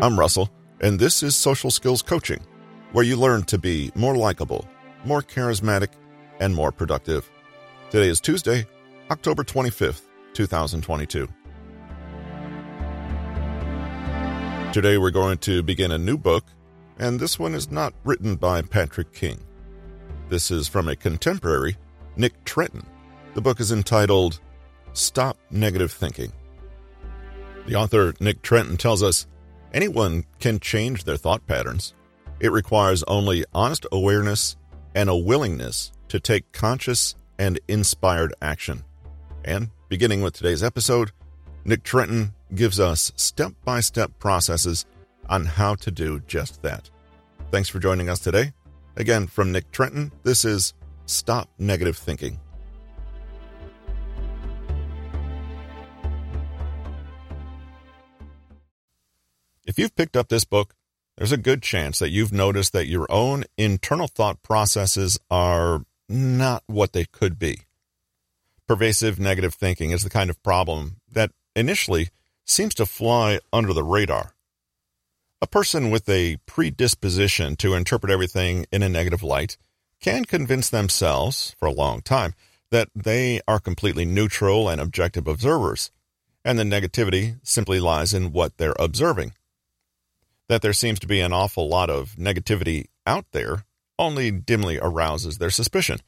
Mm-hmm. I'm Russell, and this is Social Skills Coaching, where you learn to be more likable, more charismatic, and more productive. Today is Tuesday, October 25th, 2022. Today we're going to begin a new book, and this one is not written by Patrick King. This is from a contemporary, Nick Trenton. The book is entitled Stop Negative Thinking. The author, Nick Trenton, tells us anyone can change their thought patterns. It requires only honest awareness and a willingness to take conscious and inspired action. And beginning with today's episode, Nick Trenton gives us step by step processes on how to do just that. Thanks for joining us today. Again, from Nick Trenton, this is Stop Negative Thinking. If you've picked up this book, there's a good chance that you've noticed that your own internal thought processes are not what they could be. Pervasive negative thinking is the kind of problem that initially seems to fly under the radar. A person with a predisposition to interpret everything in a negative light can convince themselves, for a long time, that they are completely neutral and objective observers, and the negativity simply lies in what they're observing. That there seems to be an awful lot of negativity out there only dimly arouses their suspicion.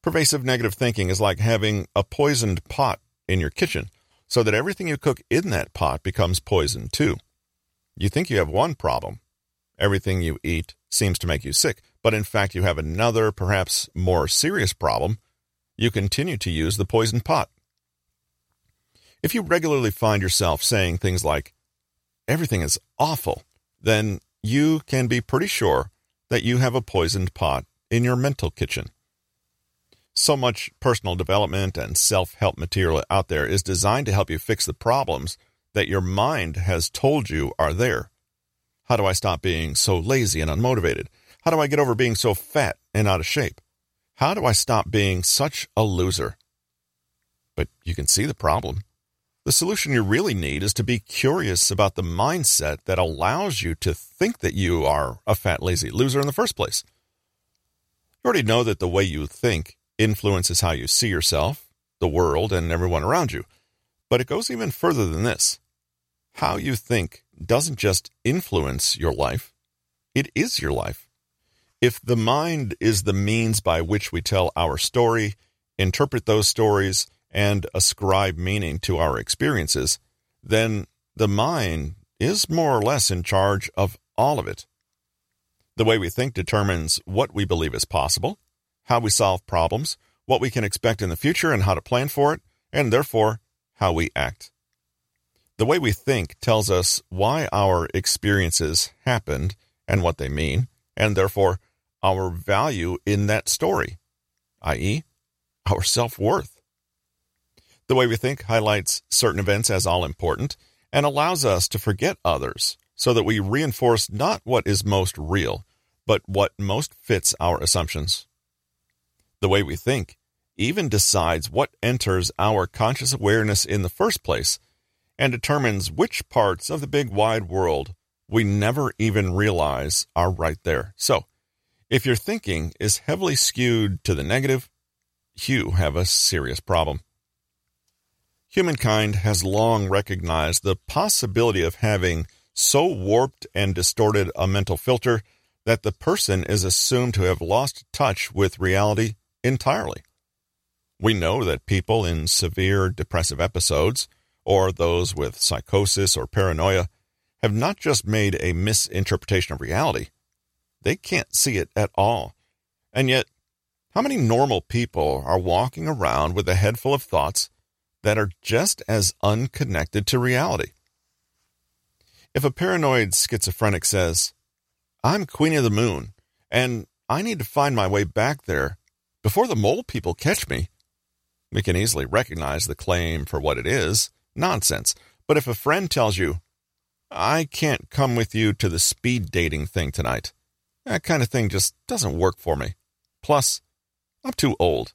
Pervasive negative thinking is like having a poisoned pot in your kitchen, so that everything you cook in that pot becomes poison too. You think you have one problem. Everything you eat seems to make you sick, but in fact you have another, perhaps more serious problem. You continue to use the poisoned pot. If you regularly find yourself saying things like, everything is awful, then you can be pretty sure that you have a poisoned pot in your mental kitchen. So much personal development and self help material out there is designed to help you fix the problems that your mind has told you are there. How do I stop being so lazy and unmotivated? How do I get over being so fat and out of shape? How do I stop being such a loser? But you can see the problem. The solution you really need is to be curious about the mindset that allows you to think that you are a fat, lazy loser in the first place. You already know that the way you think influences how you see yourself, the world, and everyone around you. But it goes even further than this. How you think doesn't just influence your life, it is your life. If the mind is the means by which we tell our story, interpret those stories, and ascribe meaning to our experiences, then the mind is more or less in charge of all of it. The way we think determines what we believe is possible, how we solve problems, what we can expect in the future, and how to plan for it, and therefore how we act. The way we think tells us why our experiences happened and what they mean, and therefore our value in that story, i.e., our self worth. The way we think highlights certain events as all important and allows us to forget others so that we reinforce not what is most real, but what most fits our assumptions. The way we think even decides what enters our conscious awareness in the first place and determines which parts of the big wide world we never even realize are right there. So, if your thinking is heavily skewed to the negative, you have a serious problem. Humankind has long recognized the possibility of having so warped and distorted a mental filter that the person is assumed to have lost touch with reality entirely. We know that people in severe depressive episodes or those with psychosis or paranoia have not just made a misinterpretation of reality, they can't see it at all. And yet, how many normal people are walking around with a head full of thoughts that are just as unconnected to reality? If a paranoid schizophrenic says, I'm Queen of the Moon, and I need to find my way back there before the mole people catch me, we can easily recognize the claim for what it is Nonsense. But if a friend tells you, I can't come with you to the speed dating thing tonight, that kind of thing just doesn't work for me. Plus, I'm too old.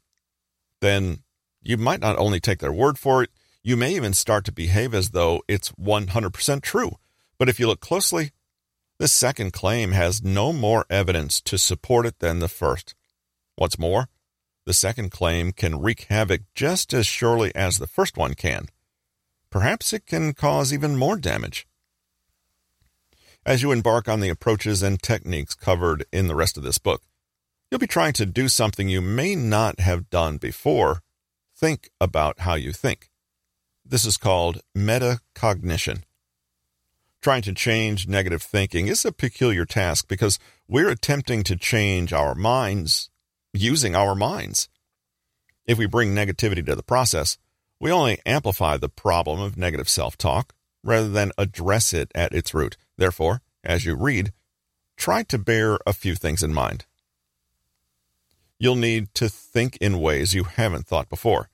Then you might not only take their word for it, you may even start to behave as though it's 100% true, But if you look closely, the second claim has no more evidence to support it than the first. What's more, the second claim can wreak havoc just as surely as the first one can. Perhaps it can cause even more damage. As you embark on the approaches and techniques covered in the rest of this book, you'll be trying to do something you may not have done before. Think about how you think. This is called metacognition. Trying to change negative thinking is a peculiar task because we're attempting to change our minds using our minds. If we bring negativity to the process, we only amplify the problem of negative self talk rather than address it at its root. Therefore, as you read, try to bear a few things in mind. You'll need to think in ways you haven't thought before.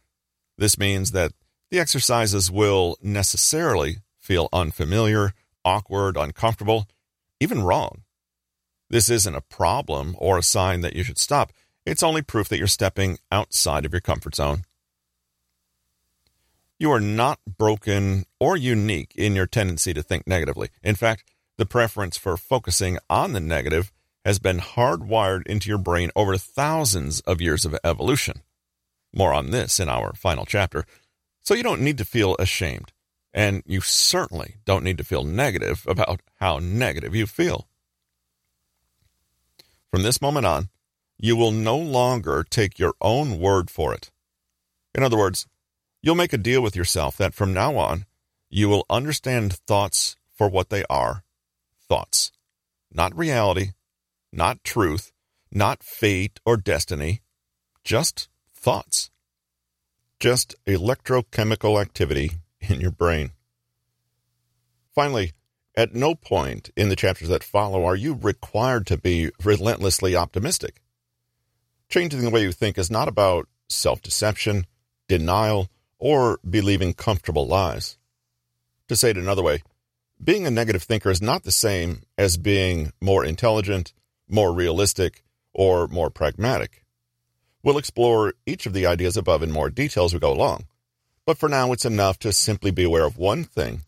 This means that the exercises will necessarily feel unfamiliar, awkward, uncomfortable, even wrong. This isn't a problem or a sign that you should stop. It's only proof that you're stepping outside of your comfort zone. You are not broken or unique in your tendency to think negatively. In fact, the preference for focusing on the negative has been hardwired into your brain over thousands of years of evolution. More on this in our final chapter. So you don't need to feel ashamed, and you certainly don't need to feel negative about how negative you feel. From this moment on, you will no longer take your own word for it. In other words, you'll make a deal with yourself that from now on, you will understand thoughts for what they are thoughts, not reality, not truth, not fate or destiny, just thoughts. Just electrochemical activity in your brain. Finally, at no point in the chapters that follow are you required to be relentlessly optimistic. Changing the way you think is not about self deception, denial, or believing comfortable lies. To say it another way, being a negative thinker is not the same as being more intelligent, more realistic, or more pragmatic. We'll explore each of the ideas above in more detail as we go along, but for now it's enough to simply be aware of one thing.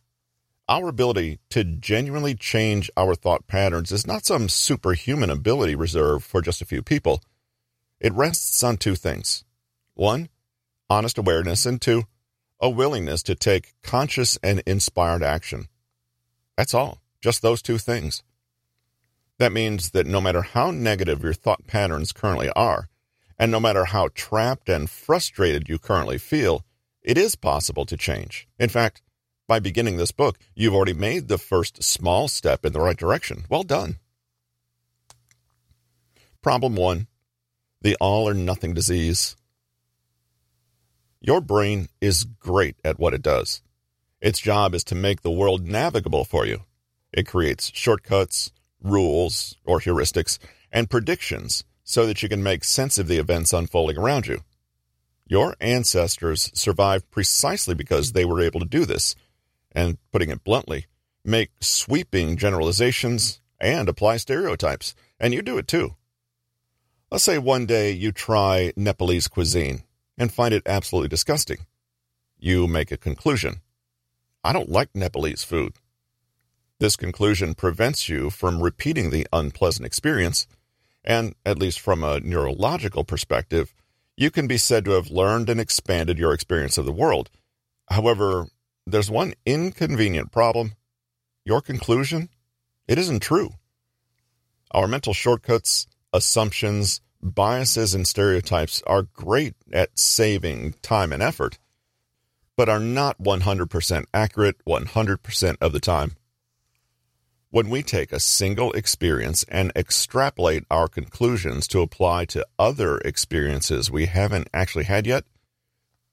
Our ability to genuinely change our thought patterns is not some superhuman ability reserved for just a few people. It rests on two things. One, honest awareness, and two, a willingness to take conscious and inspired action. That's all, just those two things. That means that no matter how negative your thought patterns currently are, and no matter how trapped and frustrated you currently feel, it is possible to change. In fact, by beginning this book, you've already made the first small step in the right direction. Well done. Problem one the all or nothing disease. Your brain is great at what it does. Its job is to make the world navigable for you. It creates shortcuts, rules, or heuristics, and predictions so that you can make sense of the events unfolding around you. Your ancestors survived precisely because they were able to do this, and putting it bluntly, make sweeping generalizations and apply stereotypes, and you do it too. Let's say one day you try Nepalese cuisine and find it absolutely disgusting. You make a conclusion. I don't like Nepalese food. This conclusion prevents you from repeating the unpleasant experience, and, at least from a neurological perspective, you can be said to have learned and expanded your experience of the world. However, there's one inconvenient problem. Your conclusion? It isn't true. Our mental shortcuts assumptions, biases, and stereotypes are great at saving time and effort, but are not 100% accurate 100% of the time. When we take a single experience and extrapolate our conclusions to apply to other experiences we haven't actually had yet,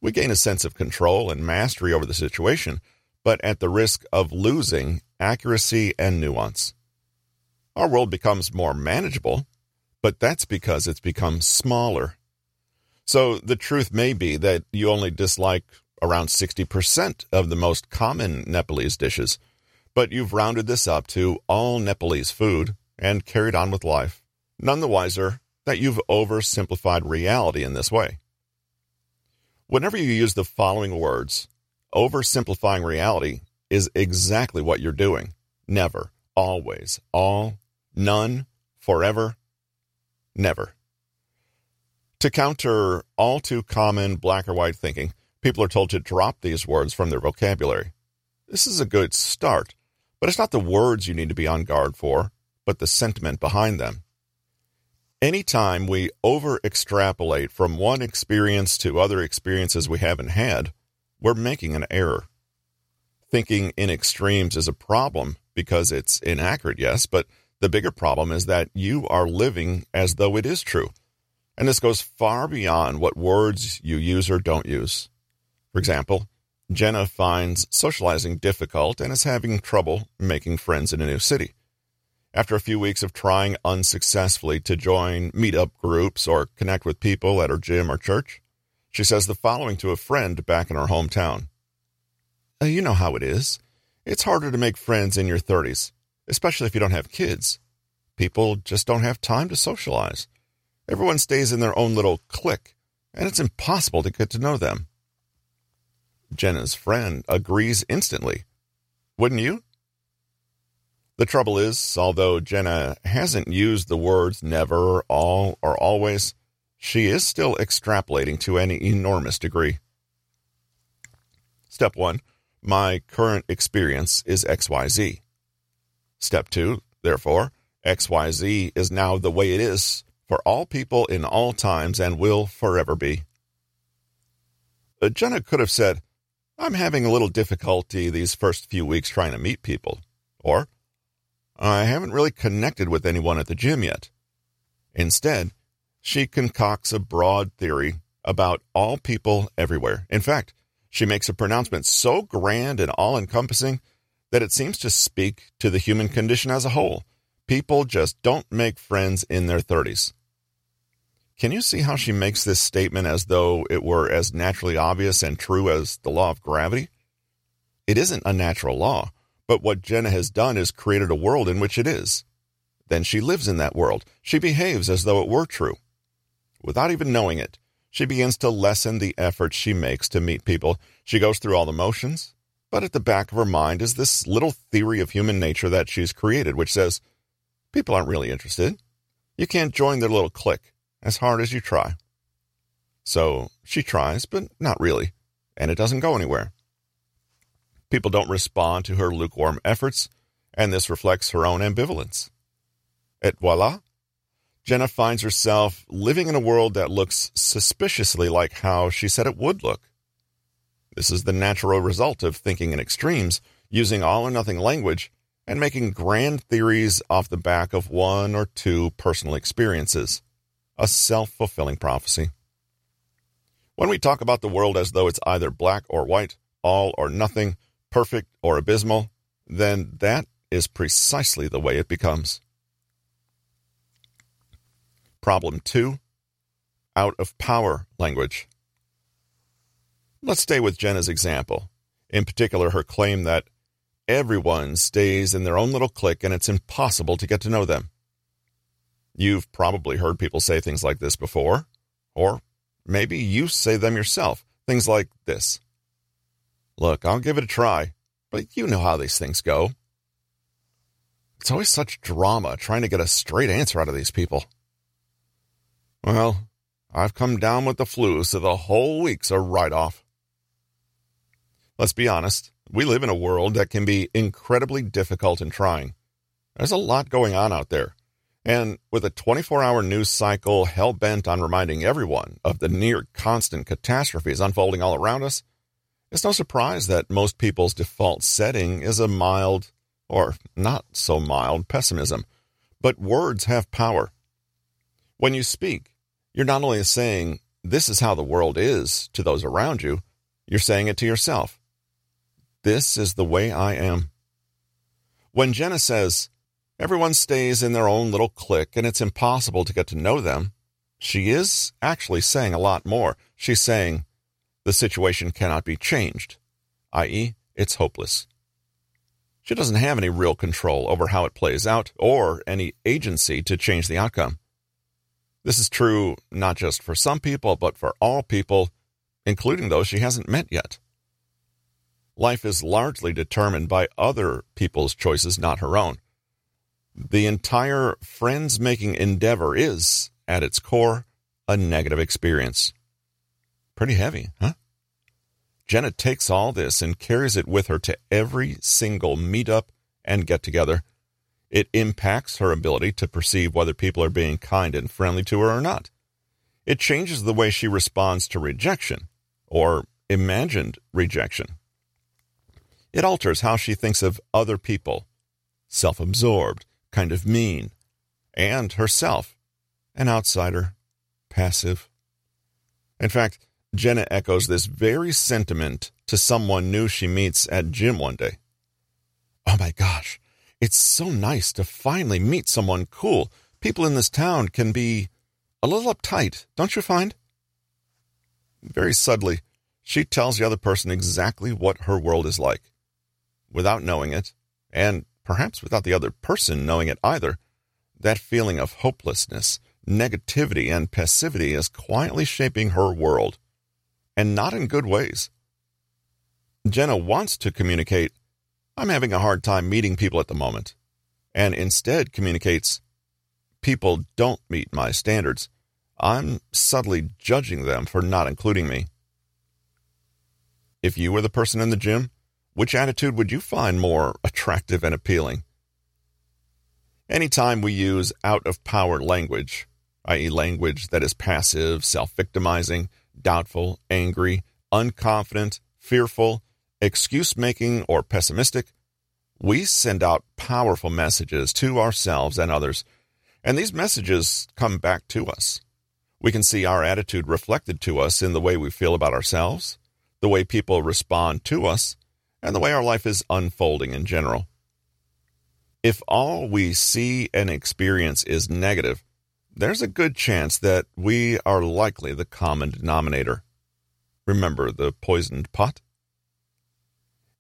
we gain a sense of control and mastery over the situation, but at the risk of losing accuracy and nuance. Our world becomes more manageable but that's because it's become smaller. So the truth may be that you only dislike around 60% of the most common Nepalese dishes, but you've rounded this up to all Nepalese food and carried on with life, none the wiser that you've oversimplified reality in this way. Whenever you use the following words, oversimplifying reality is exactly what you're doing. never, always, all, none, forever, never. To counter all too common black or white thinking, people are told to drop these words from their vocabulary. This is a good start, but it's not the words you need to be on guard for, but the sentiment behind them. Anytime we over extrapolate from one experience to other experiences we haven't had, we're making an error. Thinking in extremes is a problem because it's inaccurate, yes, but the bigger problem is that you are living as though it is true. And this goes far beyond what words you use or don't use. For example, Jenna finds socializing difficult and is having trouble making friends in a new city. After a few weeks of trying unsuccessfully to join meetup groups or connect with people at her gym or church, she says the following to a friend back in her hometown. Uh, you know how it is. It's harder to make friends in your 30s, especially if you don't have kids. People just don't have time to socialize. Everyone stays in their own little clique, and it's impossible to get to know them. Jenna's friend agrees instantly. Wouldn't you? The trouble is, although Jenna hasn't used the words never, all, or always, she is still extrapolating to an enormous degree. Step 1. My current experience is XYZ. Step 2. Therefore, XYZ is now the way it is for all people in all times and will forever be. Uh, Jenna could have said, I'm having a little difficulty these first few weeks trying to meet people. Or, I haven't really connected with anyone at the gym yet. Instead, she concocts a broad theory about all people everywhere. In fact, she makes a pronouncement so grand and all encompassing that it seems to speak to the human condition as a whole People just don't make friends in their 30s. Can you see how she makes this statement as though it were as naturally obvious and true as the law of gravity? It isn't a natural law, but what Jenna has done is created a world in which it is. Then she lives in that world. She behaves as though it were true. Without even knowing it, she begins to lessen the effort she makes to meet people. She goes through all the motions, but at the back of her mind is this little theory of human nature that she's created, which says, People aren't really interested. You can't join their little clique, as hard as you try. So she tries, but not really, and it doesn't go anywhere. People don't respond to her lukewarm efforts, and this reflects her own ambivalence. Et voila, Jenna finds herself living in a world that looks suspiciously like how she said it would look. This is the natural result of thinking in extremes, using all or nothing language, and making grand theories off the back of one or two personal experiences. A self fulfilling prophecy. When we talk about the world as though it's either black or white, all or nothing, perfect or abysmal, then that is precisely the way it becomes. Problem 2 Out of power language. Let's stay with Jenna's example, in particular her claim that Everyone stays in their own little clique and it's impossible to get to know them. You've probably heard people say things like this before, or maybe you say them yourself. Things like this Look, I'll give it a try, but you know how these things go. It's always such drama trying to get a straight answer out of these people. Well, I've come down with the flu, so the whole week's a write off. Let's be honest. We live in a world that can be incredibly difficult and trying. There's a lot going on out there. And with a 24 hour news cycle hell bent on reminding everyone of the near constant catastrophes unfolding all around us, it's no surprise that most people's default setting is a mild, or not so mild, pessimism. But words have power. When you speak, you're not only saying, This is how the world is to those around you, you're saying it to yourself. This is the way I am. When Jenna says, everyone stays in their own little clique and it's impossible to get to know them, she is actually saying a lot more. She's saying, the situation cannot be changed, i.e., it's hopeless. She doesn't have any real control over how it plays out or any agency to change the outcome. This is true not just for some people, but for all people, including those she hasn't met yet. life is largely determined by other people's choices, not her own. The entire friends making endeavor is, at its core, a negative experience. Pretty heavy, huh? Jenna takes all this and carries it with her to every single meetup and get together. It impacts her ability to perceive whether people are being kind and friendly to her or not. It changes the way she responds to rejection or imagined rejection. It alters how she thinks of other people, self absorbed, kind of mean, and herself, an outsider, passive. In fact, Jenna echoes this very sentiment to someone new she meets at gym one day. Oh my gosh, it's so nice to finally meet someone cool. People in this town can be a little uptight, don't you find? Very subtly, she tells the other person exactly what her world is like. Without knowing it, and perhaps without the other person knowing it either, that feeling of hopelessness, negativity, and passivity is quietly shaping her world, and not in good ways. Jenna wants to communicate, I'm having a hard time meeting people at the moment, and instead communicates, People don't meet my standards. I'm subtly judging them for not including me. If you were the person in the gym, which attitude would you find more attractive and appealing? Anytime we use out of power language, i.e., language that is passive, self victimizing, doubtful, angry, unconfident, fearful, excuse making, or pessimistic, we send out powerful messages to ourselves and others, and these messages come back to us. We can see our attitude reflected to us in the way we feel about ourselves, the way people respond to us, and the way our life is unfolding in general. If all we see and experience is negative, there's a good chance that we are likely the common denominator. Remember the poisoned pot?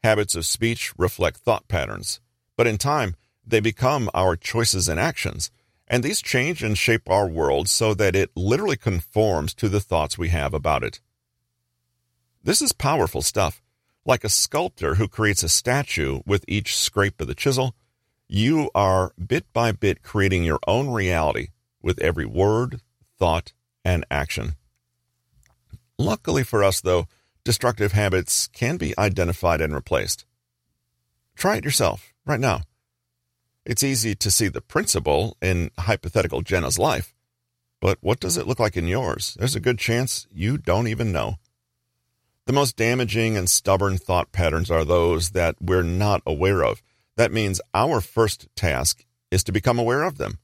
Habits of speech reflect thought patterns, but in time, they become our choices and actions, and these change and shape our world so that it literally conforms to the thoughts we have about it. This is powerful stuff. Like a sculptor who creates a statue with each scrape of the chisel, you are bit by bit creating your own reality with every word, thought, and action. Luckily for us, though, destructive habits can be identified and replaced. Try it yourself right now. It's easy to see the principle in hypothetical Jenna's life, but what does it look like in yours? There's a good chance you don't even know. The most damaging and stubborn thought patterns are those that we're not aware of. That means our first task is to become aware of them.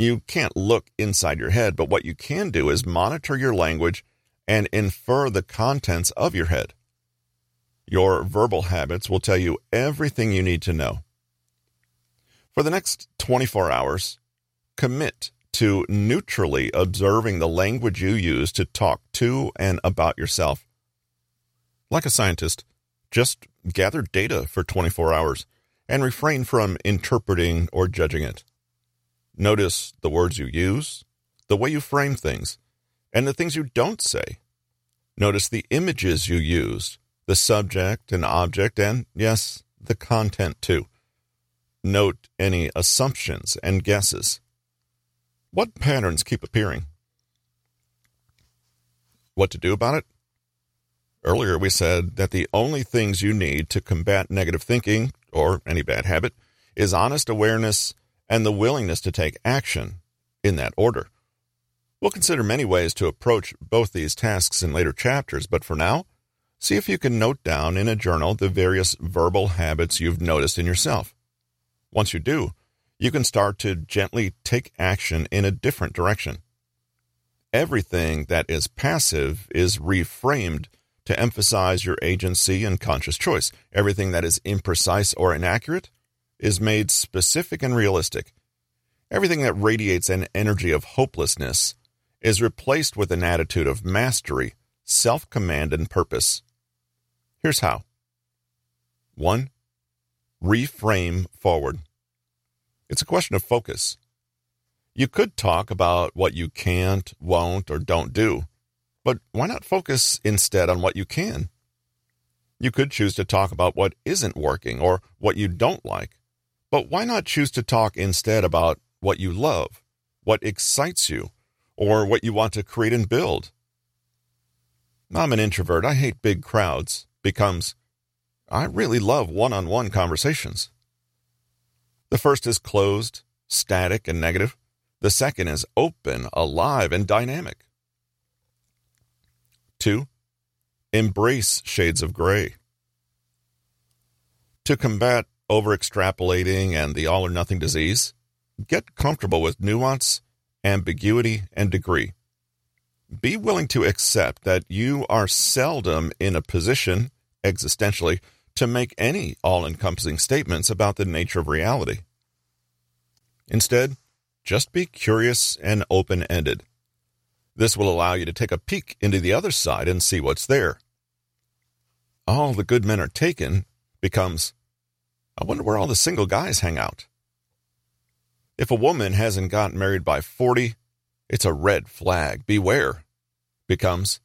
You can't look inside your head, but what you can do is monitor your language and infer the contents of your head. Your verbal habits will tell you everything you need to know. For the next 24 hours, commit to neutrally observing the language you use to talk to and about yourself. Like a scientist, just gather data for 24 hours and refrain from interpreting or judging it. Notice the words you use, the way you frame things, and the things you don't say. Notice the images you use, the subject and object, and yes, the content too. Note any assumptions and guesses. What patterns keep appearing? What to do about it? Earlier, we said that the only things you need to combat negative thinking, or any bad habit, is honest awareness and the willingness to take action in that order. We'll consider many ways to approach both these tasks in later chapters, but for now, see if you can note down in a journal the various verbal habits you've noticed in yourself. Once you do, you can start to gently take action in a different direction. Everything that is passive is reframed to emphasize your agency and conscious choice. Everything that is imprecise or inaccurate is made specific and realistic. Everything that radiates an energy of hopelessness is replaced with an attitude of mastery, self command, and purpose. Here's how 1 reframe forward. It's a question of focus. You could talk about what you can't, won't, or don't do, but why not focus instead on what you can? You could choose to talk about what isn't working or what you don't like. But why not choose to talk instead about what you love, what excites you, or what you want to create and build? I'm an introvert. I hate big crowds. Becomes, I really love one on one conversations. The first is closed, static, and negative. The second is open, alive, and dynamic. Two, embrace shades of gray. To combat over extrapolating and the all or nothing disease, get comfortable with nuance, ambiguity, and degree. Be willing to accept that you are seldom in a position, existentially, to make any all encompassing statements about the nature of reality. Instead, just be curious and open ended. This will allow you to take a peek into the other side and see what's there. All the good men are taken becomes, I wonder where all the single guys hang out. If a woman hasn't gotten married by 40, it's a red flag. Beware. Becomes,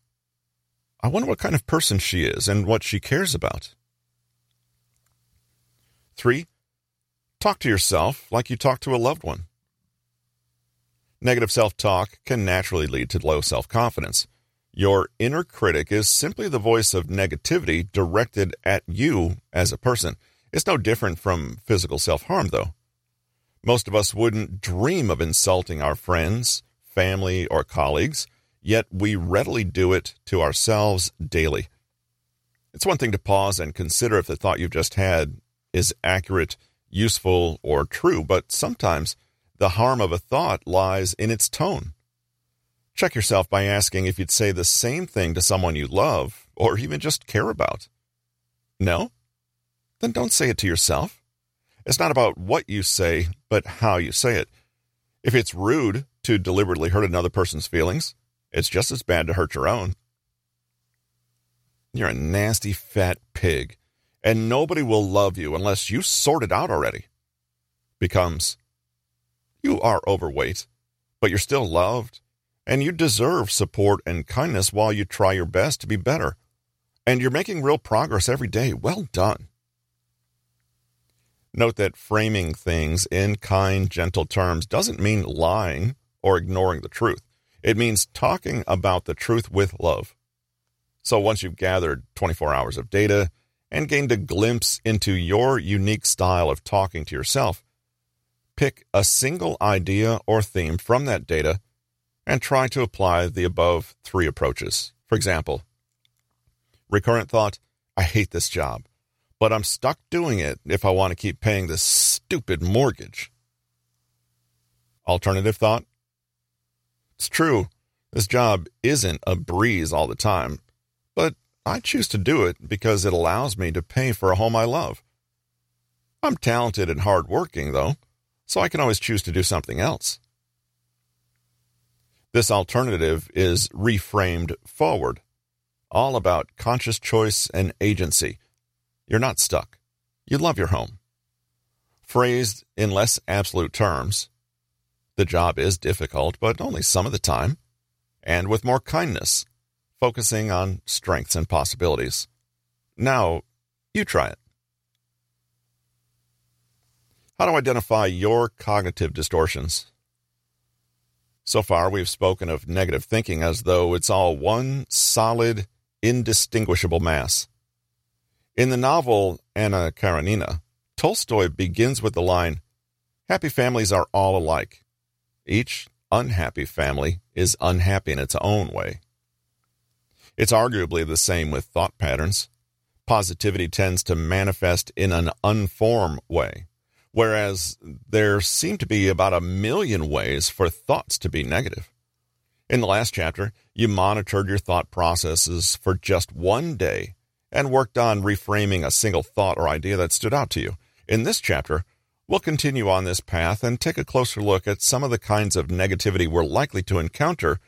I wonder what kind of person she is and what she cares about. Three, talk to yourself like you talk to a loved one. Negative self talk can naturally lead to low self confidence. Your inner critic is simply the voice of negativity directed at you as a person. It's no different from physical self harm, though. Most of us wouldn't dream of insulting our friends, family, or colleagues, yet we readily do it to ourselves daily. It's one thing to pause and consider if the thought you've just had is accurate, useful, or true, but sometimes the harm of a thought lies in its tone. Check yourself by asking if you'd say the same thing to someone you love or even just care about. No? Then don't say it to yourself. It's not about what you say, but how you say it. If it's rude to deliberately hurt another person's feelings, it's just as bad to hurt your own. You're a nasty fat pig and nobody will love you unless you sort it out already. Becomes, you are overweight, but you're still loved, and you deserve support and kindness while you try your best to be better. And you're making real progress every day. Well done. Note that framing things in kind, gentle terms doesn't mean lying or ignoring the truth. It means talking about the truth with love. So once you've gathered 24 hours of data, and gained a glimpse into your unique style of talking to yourself. Pick a single idea or theme from that data and try to apply the above three approaches. For example, recurrent thought, I hate this job, but I'm stuck doing it if I want to keep paying this stupid mortgage. Alternative thought, it's true, this job isn't a breeze all the time, but I choose to do it because it allows me to pay for a home I love. I'm talented and hardworking, though, so I can always choose to do something else. This alternative is reframed forward, all about conscious choice and agency. You're not stuck. You love your home. Phrased in less absolute terms, the job is difficult, but only some of the time, and with more kindness focusing on strengths and possibilities. Now, you try it. How to identify your cognitive distortions. So far, we've spoken of negative thinking as though it's all one solid, indistinguishable mass. In the novel Anna Karenina, Tolstoy begins with the line Happy families are all alike. Each unhappy family is unhappy in its own way. It's arguably the same with thought patterns. Positivity tends to manifest in an unformed way, whereas there seem to be about a million ways for thoughts to be negative. In the last chapter, you monitored your thought processes for just one day and worked on reframing a single thought or idea that stood out to you. In this chapter, we'll continue on this path and take a closer look at some of the kinds of negativity we're likely to encounter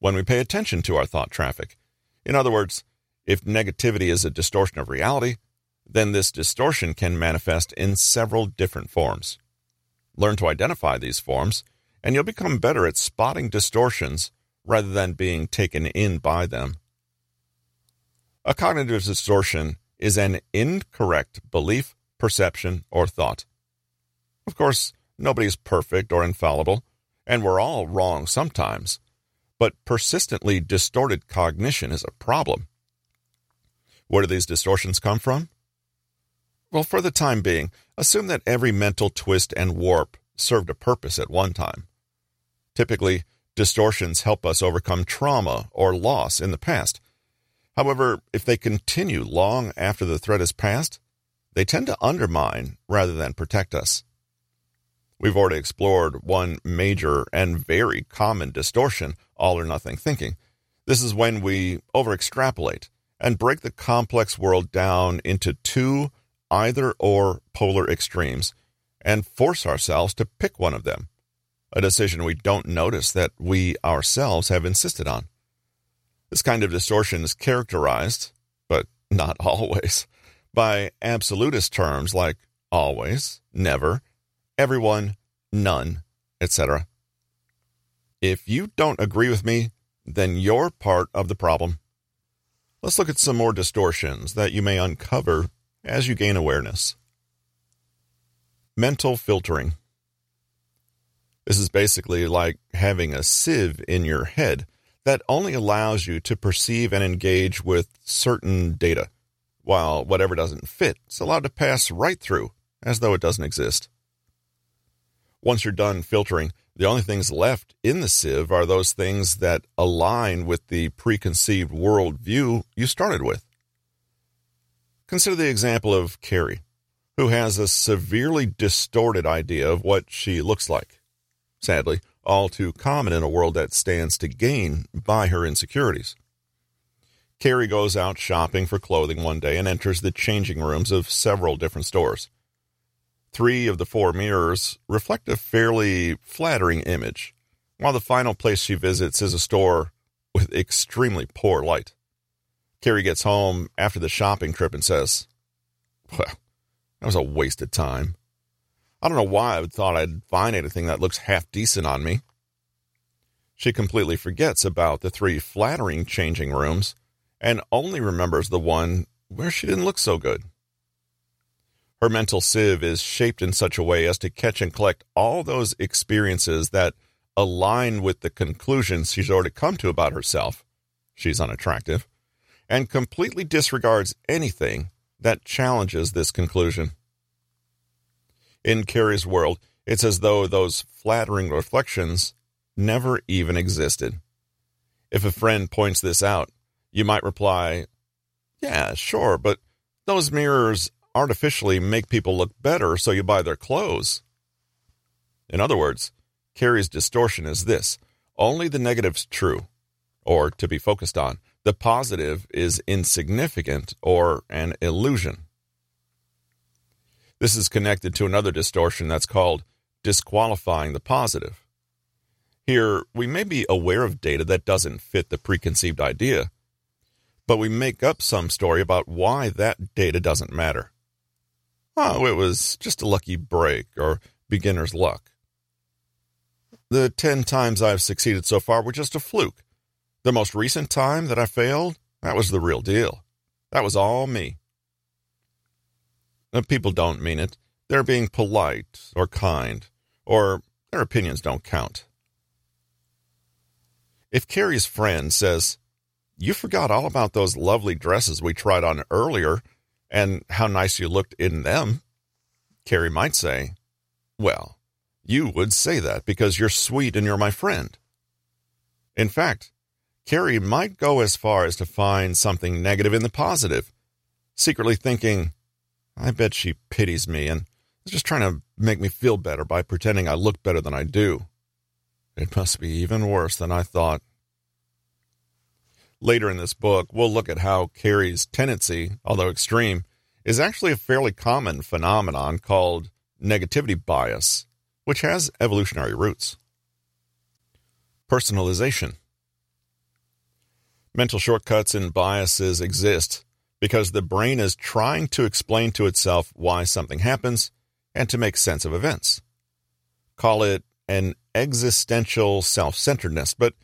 when we pay attention to our thought traffic in other words, if negativity is a distortion of reality, then this distortion can manifest in several different forms. Learn to identify these forms, and you'll become better at spotting distortions rather than being taken in by them. A cognitive distortion is an incorrect belief, perception, or thought. Of course, nobody's perfect or infallible, and we're all wrong sometimes, but persistently distorted cognition is a problem. Where do these distortions come from? Well, for the time being, assume that every mental twist and warp served a purpose at one time. Typically, distortions help us overcome trauma or loss in the past. However, if they continue long after the threat is past, they tend to undermine rather than protect us. We've already explored one major and very common distortion, all or nothing thinking. This is when we overextrapolate and break the complex world down into two either or polar extremes and force ourselves to pick one of them, a decision we don't notice that we ourselves have insisted on. This kind of distortion is characterized, but not always, by absolutist terms like always, never, everyone, none, etc. If you don't agree with me, then you're part of the problem. Let's look at some more distortions that you may uncover as you gain awareness. Mental filtering. This is basically like having a sieve in your head that only allows you to perceive and engage with certain data, while whatever doesn't fit is allowed to pass right through as though it doesn't exist. Once you're done filtering, the only things left in the sieve are those things that align with the preconceived worldview you started with. Consider the example of Carrie, who has a severely distorted idea of what she looks like. Sadly, all too common in a world that stands to gain by her insecurities. Carrie goes out shopping for clothing one day and enters the changing rooms of several different stores. Three of the four mirrors reflect a fairly flattering image, while the final place she visits is a store with extremely poor light. Carrie gets home after the shopping trip and says, Well, that was a waste of time. I don't know why I thought I'd find anything that looks half decent on me. She completely forgets about the three flattering changing rooms and only remembers the one where she didn't look so good. Her mental sieve is shaped in such a way as to catch and collect all those experiences that align with the conclusions she's already come to about herself. She's unattractive. And completely disregards anything that challenges this conclusion. In Carrie's world, it's as though those flattering reflections never even existed. If a friend points this out, you might reply, Yeah, sure, but those mirrors artificially make people look better so you buy their clothes. In other words, Carrie's distortion is this only the negative's true, or to be focused on, the positive is insignificant or an illusion. This is connected to another distortion that's called disqualifying the positive. Here, we may be aware of data that doesn't fit the preconceived idea, but we make up some story about why that data doesn't matter. Oh, it was just a lucky break or beginner's luck. The 10 times I've succeeded so far were just a fluke. The most recent time that I failed, that was the real deal. That was all me. People don't mean it. They're being polite or kind, or their opinions don't count. If Carrie's friend says, You forgot all about those lovely dresses we tried on earlier and how nice you looked in them. Carrie might say, Well, you would say that because you're sweet and you're my friend. In fact, Carrie might go as far as to find something negative in the positive, secretly thinking, I bet she pities me and is just trying to make me feel better by pretending I look better than I do. It must be even worse than I thought. Later in this book, we'll look at how Carrie's tendency, although extreme, is actually a fairly common phenomenon called negativity bias, which has evolutionary roots. Personalization. Mental shortcuts and biases exist because the brain is trying to explain to itself why something happens and to make sense of events. Call it an existential self centeredness, but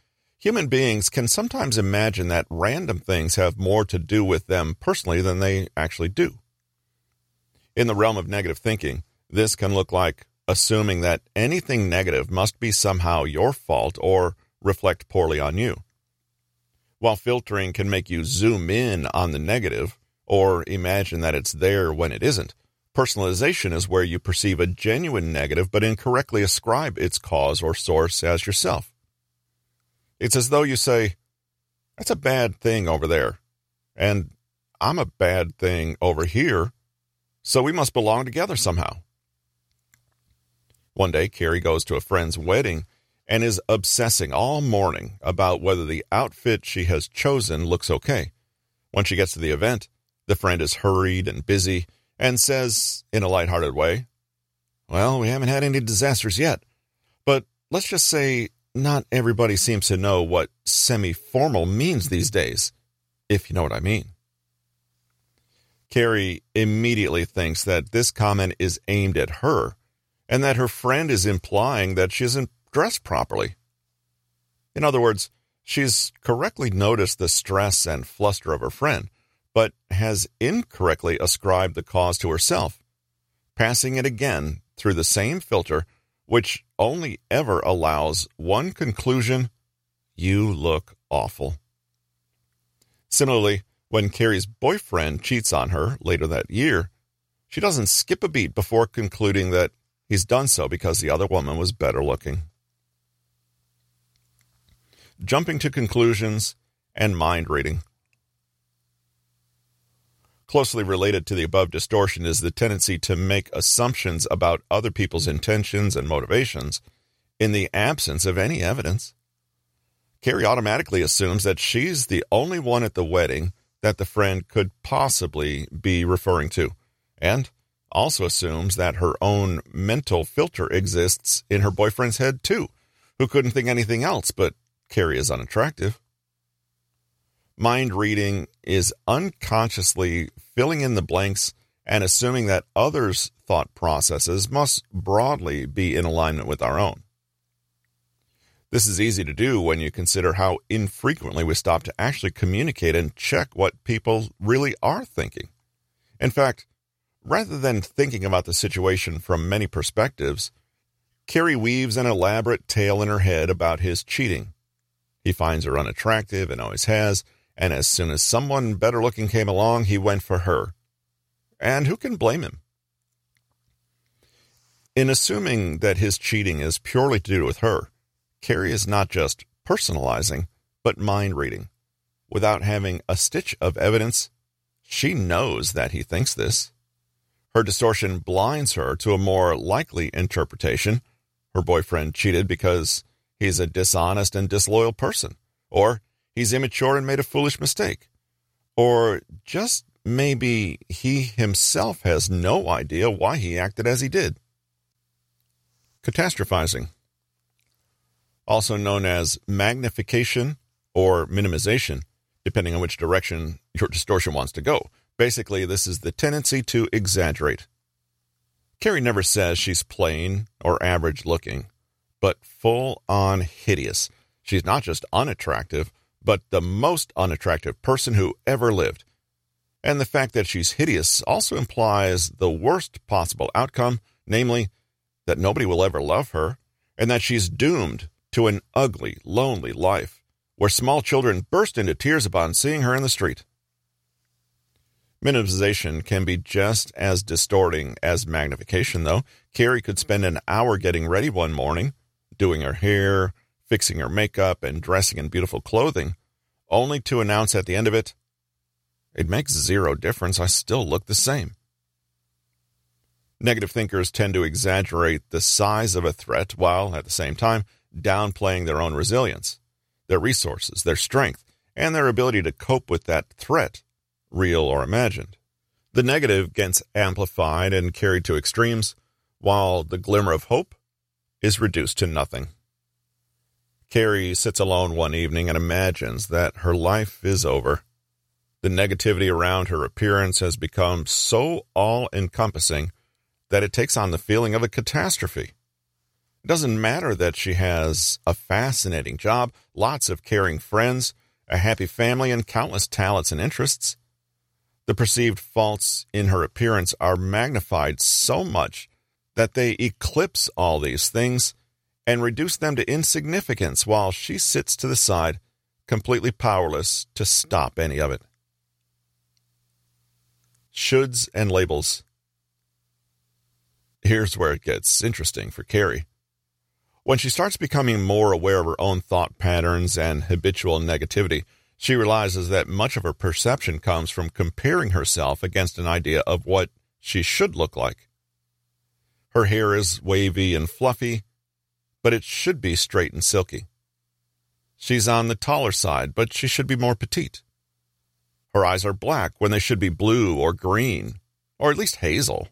Human beings can sometimes imagine that random things have more to do with them personally than they actually do. In the realm of negative thinking, this can look like assuming that anything negative must be somehow your fault or reflect poorly on you. While filtering can make you zoom in on the negative or imagine that it's there when it isn't, personalization is where you perceive a genuine negative but incorrectly ascribe its cause or source as yourself. It's as though you say, That's a bad thing over there, and I'm a bad thing over here, so we must belong together somehow. One day, Carrie goes to a friend's wedding and is obsessing all morning about whether the outfit she has chosen looks okay. When she gets to the event, the friend is hurried and busy and says, in a light-hearted way, Well, we haven't had any disasters yet, but let's just say not everybody seems to know what semi formal means these days, if you know what I mean. Carrie immediately thinks that this comment is aimed at her and that her friend is implying that she isn't dressed properly. In other words, she's correctly noticed the stress and fluster of her friend, but has incorrectly ascribed the cause to herself, passing it again through the same filter, which only ever allows one conclusion you look awful. Similarly, when Carrie's boyfriend cheats on her later that year, she doesn't skip a beat before concluding that He's done so because the other woman was better looking. Jumping to conclusions and mind reading. Closely related to the above distortion is the tendency to make assumptions about other people's intentions and motivations in the absence of any evidence. Carrie automatically assumes that she's the only one at the wedding that the friend could possibly be referring to, and also assumes that her own mental filter exists in her boyfriend's head too, who couldn't think anything else but Carrie is unattractive. Mind reading is unconsciously filling in the blanks and assuming that others' thought processes must broadly be in alignment with our own. This is easy to do when you consider how infrequently we stop to actually communicate and check what people really are thinking. In fact, Rather than thinking about the situation from many perspectives, Carrie weaves an elaborate tale in her head about his cheating. He finds her unattractive and always has, and as soon as someone better looking came along, he went for her. And who can blame him? In assuming that his cheating is purely to do with her, Carrie is not just personalizing, but mind reading. Without having a stitch of evidence, she knows that he thinks this. Her distortion blinds her to a more likely interpretation. Her boyfriend cheated because he's a dishonest and disloyal person, or he's immature and made a foolish mistake, or just maybe he himself has no idea why he acted as he did. Catastrophizing, also known as magnification or minimization, depending on which direction your distortion wants to go. Basically, this is the tendency to exaggerate. Carrie never says she's plain or average looking, but full on hideous. She's not just unattractive, but the most unattractive person who ever lived. And the fact that she's hideous also implies the worst possible outcome, namely, that nobody will ever love her, and that she's doomed to an ugly, lonely life, where small children burst into tears upon seeing her in the street. Minimization can be just as distorting as magnification, though. Carrie could spend an hour getting ready one morning, doing her hair, fixing her makeup, and dressing in beautiful clothing, only to announce at the end of it, it makes zero difference. I still look the same. Negative thinkers tend to exaggerate the size of a threat while, at the same time, downplaying their own resilience, their resources, their strength, and their ability to cope with that threat real or imagined. The negative gets amplified and carried to extremes, while the glimmer of hope is reduced to nothing. Carrie sits alone one evening and imagines that her life is over. The negativity around her appearance has become so all encompassing that it takes on the feeling of a catastrophe. It doesn't matter that she has a fascinating job, lots of caring friends, a happy family, and countless talents and interests. The perceived faults in her appearance are magnified so much that they eclipse all these things and reduce them to insignificance while she sits to the side, completely powerless to stop any of it. Shoulds and labels. Here's where it gets interesting for Carrie. When she starts becoming more aware of her own thought patterns and habitual negativity, she realizes that much of her perception comes from comparing herself against an idea of what she should look like. Her hair is wavy and fluffy, but it should be straight and silky. She's on the taller side, but she should be more petite. Her eyes are black when they should be blue or green, or at least hazel.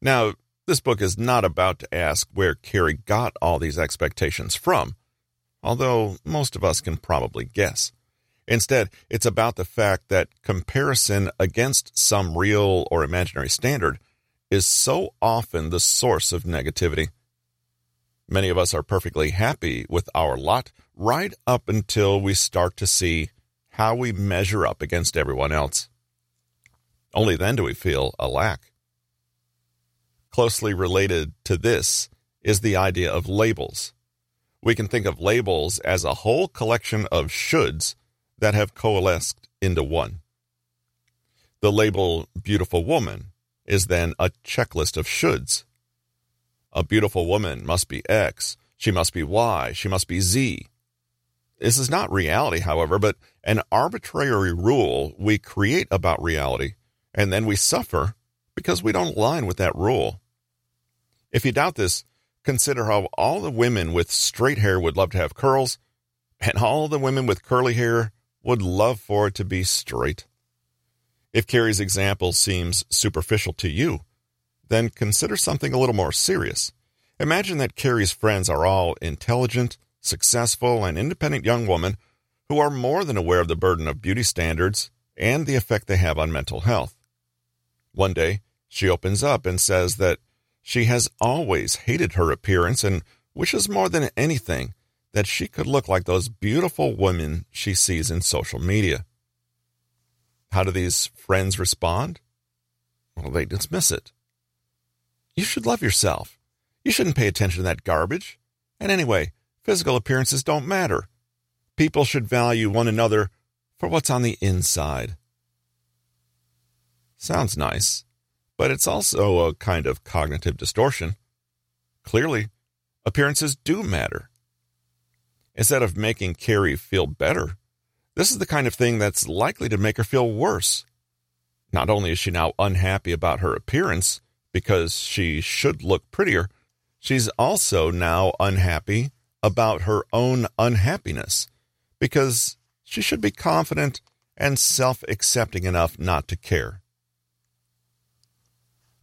Now, this book is not about to ask where Carrie got all these expectations from, although most of us can probably guess. Instead, it's about the fact that comparison against some real or imaginary standard is so often the source of negativity. Many of us are perfectly happy with our lot right up until we start to see how we measure up against everyone else. Only then do we feel a lack. Closely related to this is the idea of labels. We can think of labels as a whole collection of shoulds that have coalesced into one. The label beautiful woman is then a checklist of shoulds. A beautiful woman must be X, she must be Y, she must be Z. This is not reality, however, but an arbitrary rule we create about reality, and then we suffer because we don't align with that rule. If you doubt this, consider how all the women with straight hair would love to have curls, and all the women with curly hair would love for it to be straight. If Carrie's example seems superficial to you, then consider something a little more serious. Imagine that Carrie's friends are all intelligent, successful, and independent young women who are more than aware of the burden of beauty standards and the effect they have on mental health. One day, she opens up and says that she has always hated her appearance and wishes more than anything that she could look like those beautiful women she sees in social media. How do these friends respond? Well, they dismiss it. You should love yourself. You shouldn't pay attention to that garbage. And anyway, physical appearances don't matter. People should value one another for what's on the inside. Sounds nice but it's also a kind of cognitive distortion. Clearly, appearances do matter. Instead of making Carrie feel better, this is the kind of thing that's likely to make her feel worse. Not only is she now unhappy about her appearance because she should look prettier, she's also now unhappy about her own unhappiness because she should be confident and self accepting enough not to care.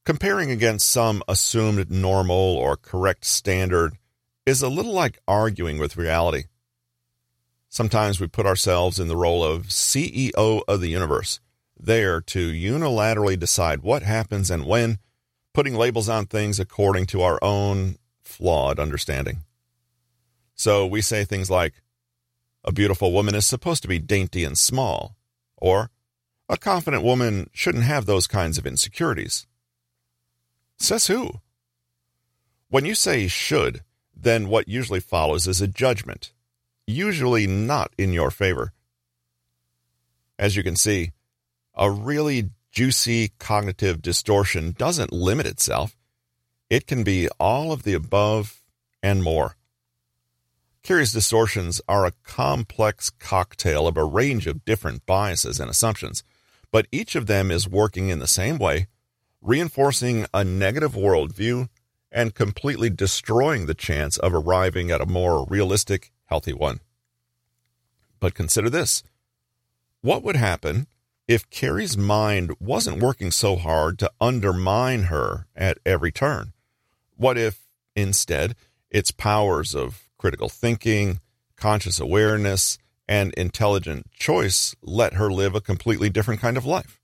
Comparing against some assumed normal or correct standard is a little like arguing with reality. Sometimes we put ourselves in the role of CEO of the universe, there to unilaterally decide what happens and when, putting labels on things according to our own flawed understanding. So we say things like, a beautiful woman is supposed to be dainty and small, or a confident woman shouldn't have those kinds of insecurities. Says who? When you say should, then what usually follows is a judgment, usually not in your favor. As you can see, a really juicy cognitive distortion doesn't limit itself. It can be all of the above and more. Carrie's distortions are a complex cocktail of a range of different biases and assumptions, but each of them is working in the same way reinforcing a negative worldview and completely destroying the chance of arriving at a more realistic, healthy one. But consider this what would happen if Carrie's mind wasn't working so hard to undermine her at every turn? What if, instead, its powers of critical thinking, conscious awareness, and intelligent choice let her live a completely different kind of life?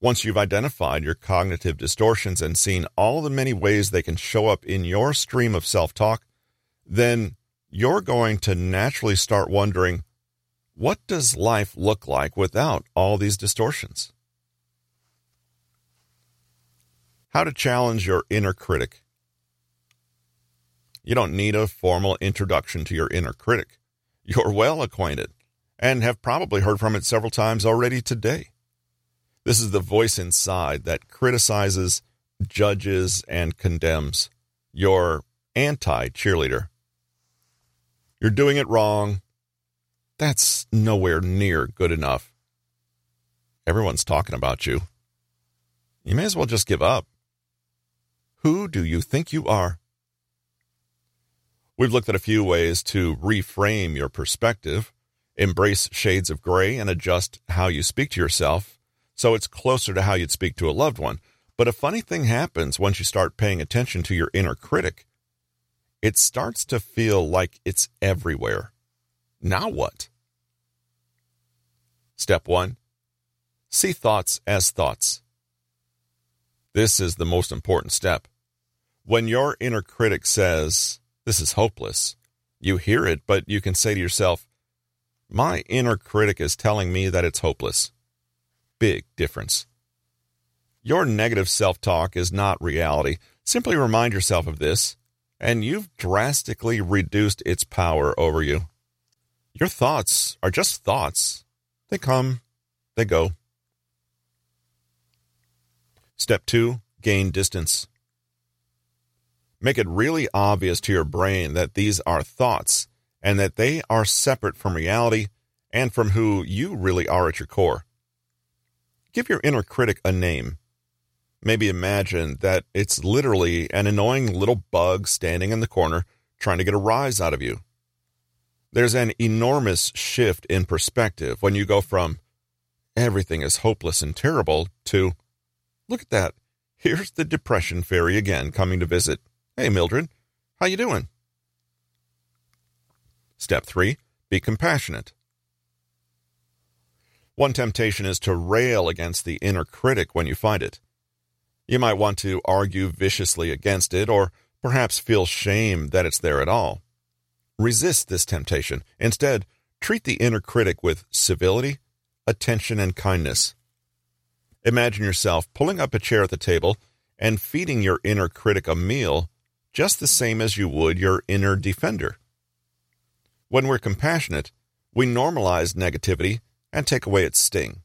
Once you've identified your cognitive distortions and seen all the many ways they can show up in your stream of self talk, then you're going to naturally start wondering what does life look like without all these distortions? How to challenge your inner critic. You don't need a formal introduction to your inner critic. You're well acquainted and have probably heard from it several times already today. This is the voice inside that criticizes, judges, and condemns. Your anti cheerleader. You're doing it wrong. That's nowhere near good enough. Everyone's talking about you. You may as well just give up. Who do you think you are? We've looked at a few ways to reframe your perspective, embrace shades of gray, and adjust how you speak to yourself so it's closer to how you'd speak to a loved one. But a funny thing happens once you start paying attention to your inner critic. It starts to feel like it's everywhere. Now what? Step one see thoughts as thoughts. This is the most important step. When your inner critic says, This is hopeless, you hear it, but you can say to yourself, My inner critic is telling me that it's hopeless. Big difference. Your negative self talk is not reality. Simply remind yourself of this, and you've drastically reduced its power over you. Your thoughts are just thoughts. They come, they go. Step two, gain distance. Make it really obvious to your brain that these are thoughts and that they are separate from reality and from who you really are at your core. Give your inner critic a name. Maybe imagine that it's literally an annoying little bug standing in the corner trying to get a rise out of you. There's an enormous shift in perspective when you go from everything is hopeless and terrible to look at that. Here's the depression fairy again coming to visit. Hey Mildred, how you doing? Step 3, be compassionate. One temptation is to rail against the inner critic when you find it. You might want to argue viciously against it or perhaps feel shame that it's there at all. Resist this temptation. Instead, treat the inner critic with civility, attention, and kindness. Imagine yourself pulling up a chair at the table and feeding your inner critic a meal just the same as you would your inner defender. When we're compassionate, we normalize negativity and take away its sting.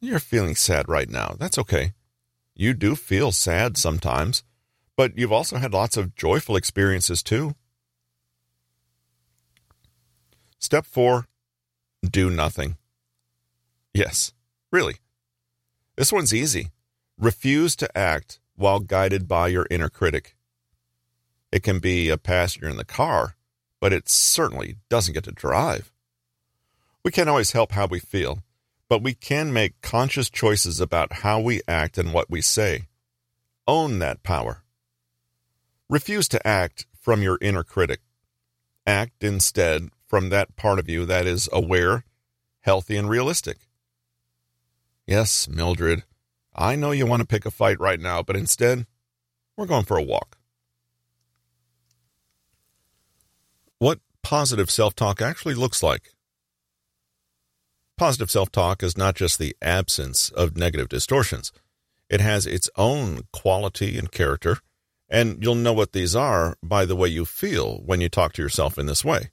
You're feeling sad right now. That's okay. You do feel sad sometimes, but you've also had lots of joyful experiences too. Step four, do nothing. Yes, really. This one's easy. Refuse to act while guided by your inner critic. It can be a passenger in the car, but it certainly doesn't get to drive. We can't always help how we feel, but we can make conscious choices about how we act and what we say. Own that power. Refuse to act from your inner critic. Act instead from that part of you that is aware, healthy, and realistic. Yes, Mildred, I know you want to pick a fight right now, but instead, we're going for a walk. What positive self talk actually looks like. Positive self talk is not just the absence of negative distortions, it has its own quality and character, and you'll know what these are by the way you feel when you talk to yourself in this way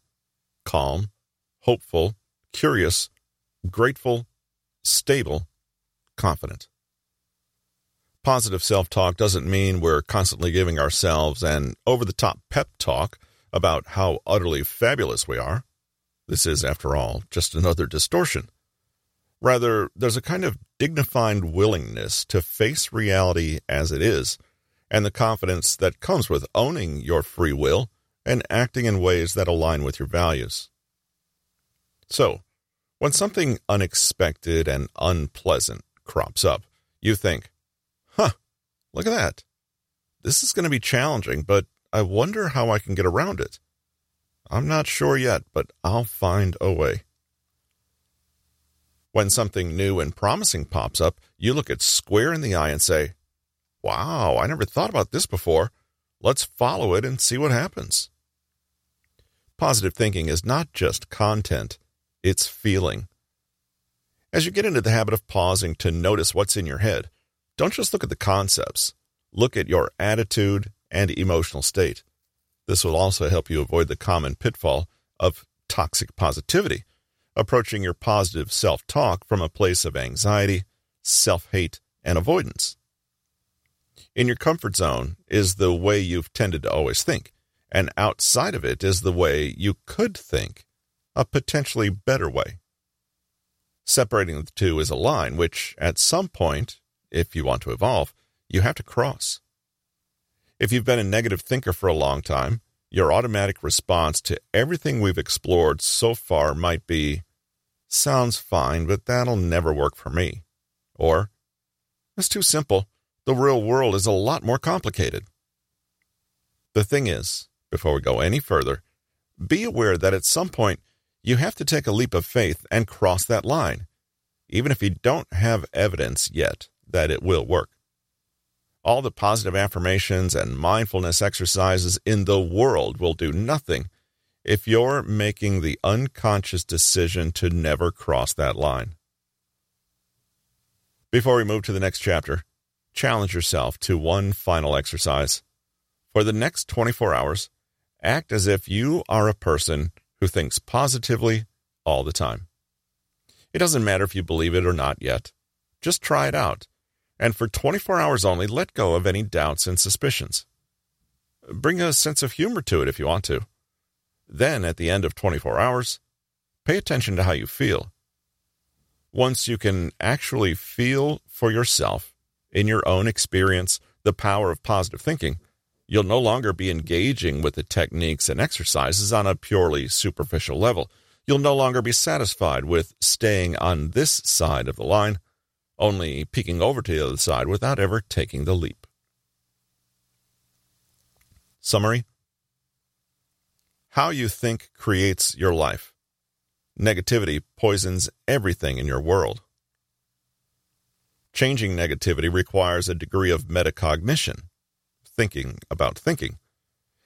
calm, hopeful, curious, grateful, stable, confident. Positive self talk doesn't mean we're constantly giving ourselves an over the top pep talk about how utterly fabulous we are. This is, after all, just another distortion. Rather, there's a kind of dignified willingness to face reality as it is, and the confidence that comes with owning your free will and acting in ways that align with your values. So, when something unexpected and unpleasant crops up, you think, huh, look at that. This is going to be challenging, but I wonder how I can get around it. I'm not sure yet, but I'll find a way. When something new and promising pops up, you look it square in the eye and say, Wow, I never thought about this before. Let's follow it and see what happens. Positive thinking is not just content, it's feeling. As you get into the habit of pausing to notice what's in your head, don't just look at the concepts, look at your attitude and emotional state. This will also help you avoid the common pitfall of toxic positivity, approaching your positive self talk from a place of anxiety, self hate, and avoidance. In your comfort zone is the way you've tended to always think, and outside of it is the way you could think, a potentially better way. Separating the two is a line which, at some point, if you want to evolve, you have to cross. If you've been a negative thinker for a long time, your automatic response to everything we've explored so far might be, sounds fine, but that'll never work for me. Or, it's too simple. The real world is a lot more complicated. The thing is, before we go any further, be aware that at some point you have to take a leap of faith and cross that line, even if you don't have evidence yet that it will work. All the positive affirmations and mindfulness exercises in the world will do nothing if you're making the unconscious decision to never cross that line. Before we move to the next chapter, challenge yourself to one final exercise. For the next 24 hours, act as if you are a person who thinks positively all the time. It doesn't matter if you believe it or not yet. Just try it out and for 24 hours only, let go of any doubts and suspicions. Bring a sense of humor to it if you want to. Then, at the end of 24 hours, pay attention to how you feel. Once you can actually feel for yourself, in your own experience, the power of positive thinking, you'll no longer be engaging with the techniques and exercises on a purely superficial level. You'll no longer be satisfied with staying on this side of the line only peeking over to the other side without ever taking the leap. Summary How you think creates your life. Negativity poisons everything in your world. Changing negativity requires a degree of metacognition, thinking about thinking,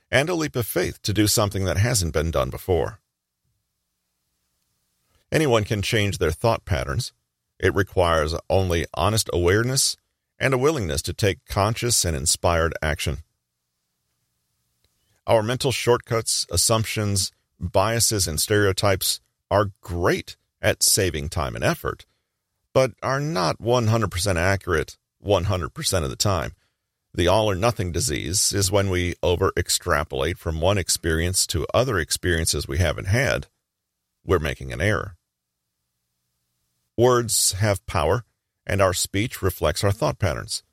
and a leap of faith to do something that hasn't been done before. Anyone can change their thought patterns it requires only honest awareness and a willingness to take conscious and inspired action. Our mental shortcuts, assumptions, biases, and stereotypes are great at saving time and effort, but are not 100% accurate 100% of the time. The all or nothing disease is when we over extrapolate from one experience to other experiences we haven't had. We're making an error. Words have power, and our speech reflects our thought patterns.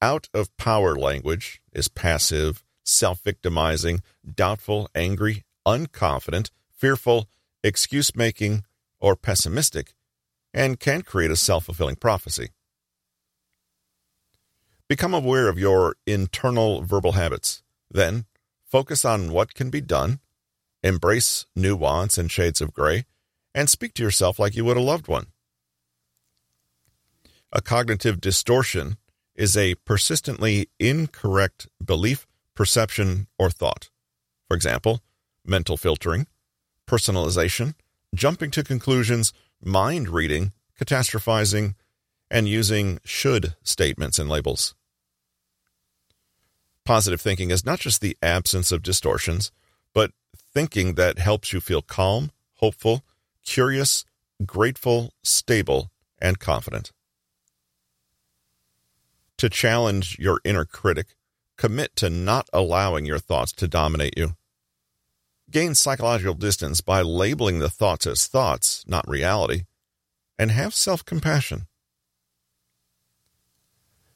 Out of power language is passive, self victimizing, doubtful, angry, unconfident, fearful, excuse making, or pessimistic, and can create a self fulfilling prophecy. Become aware of your internal verbal habits. Then, focus on what can be done, embrace nuance and shades of gray, and speak to yourself like you would a loved one. A cognitive distortion is a persistently incorrect belief, perception, or thought. For example, mental filtering, personalization, jumping to conclusions, mind reading, catastrophizing, and using should statements and labels. Positive thinking is not just the absence of distortions, but thinking that helps you feel calm, hopeful, curious, grateful, stable, and confident. To challenge your inner critic, commit to not allowing your thoughts to dominate you. Gain psychological distance by labeling the thoughts as thoughts, not reality, and have self compassion.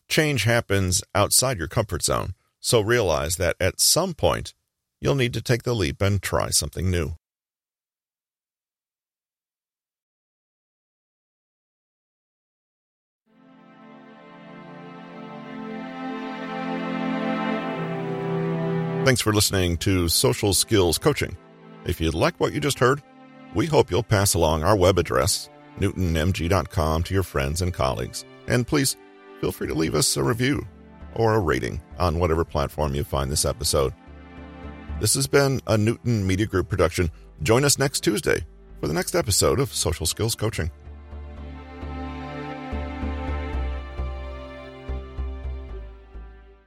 Change happens outside your comfort zone, so realize that at some point you'll need to take the leap and try something new. Thanks for listening to Social Skills Coaching. If you like what you just heard, we hope you'll pass along our web address, newtonmg.com to your friends and colleagues. And please feel free to leave us a review or a rating on whatever platform you find this episode. This has been a Newton Media Group production. Join us next Tuesday for the next episode of Social Skills Coaching.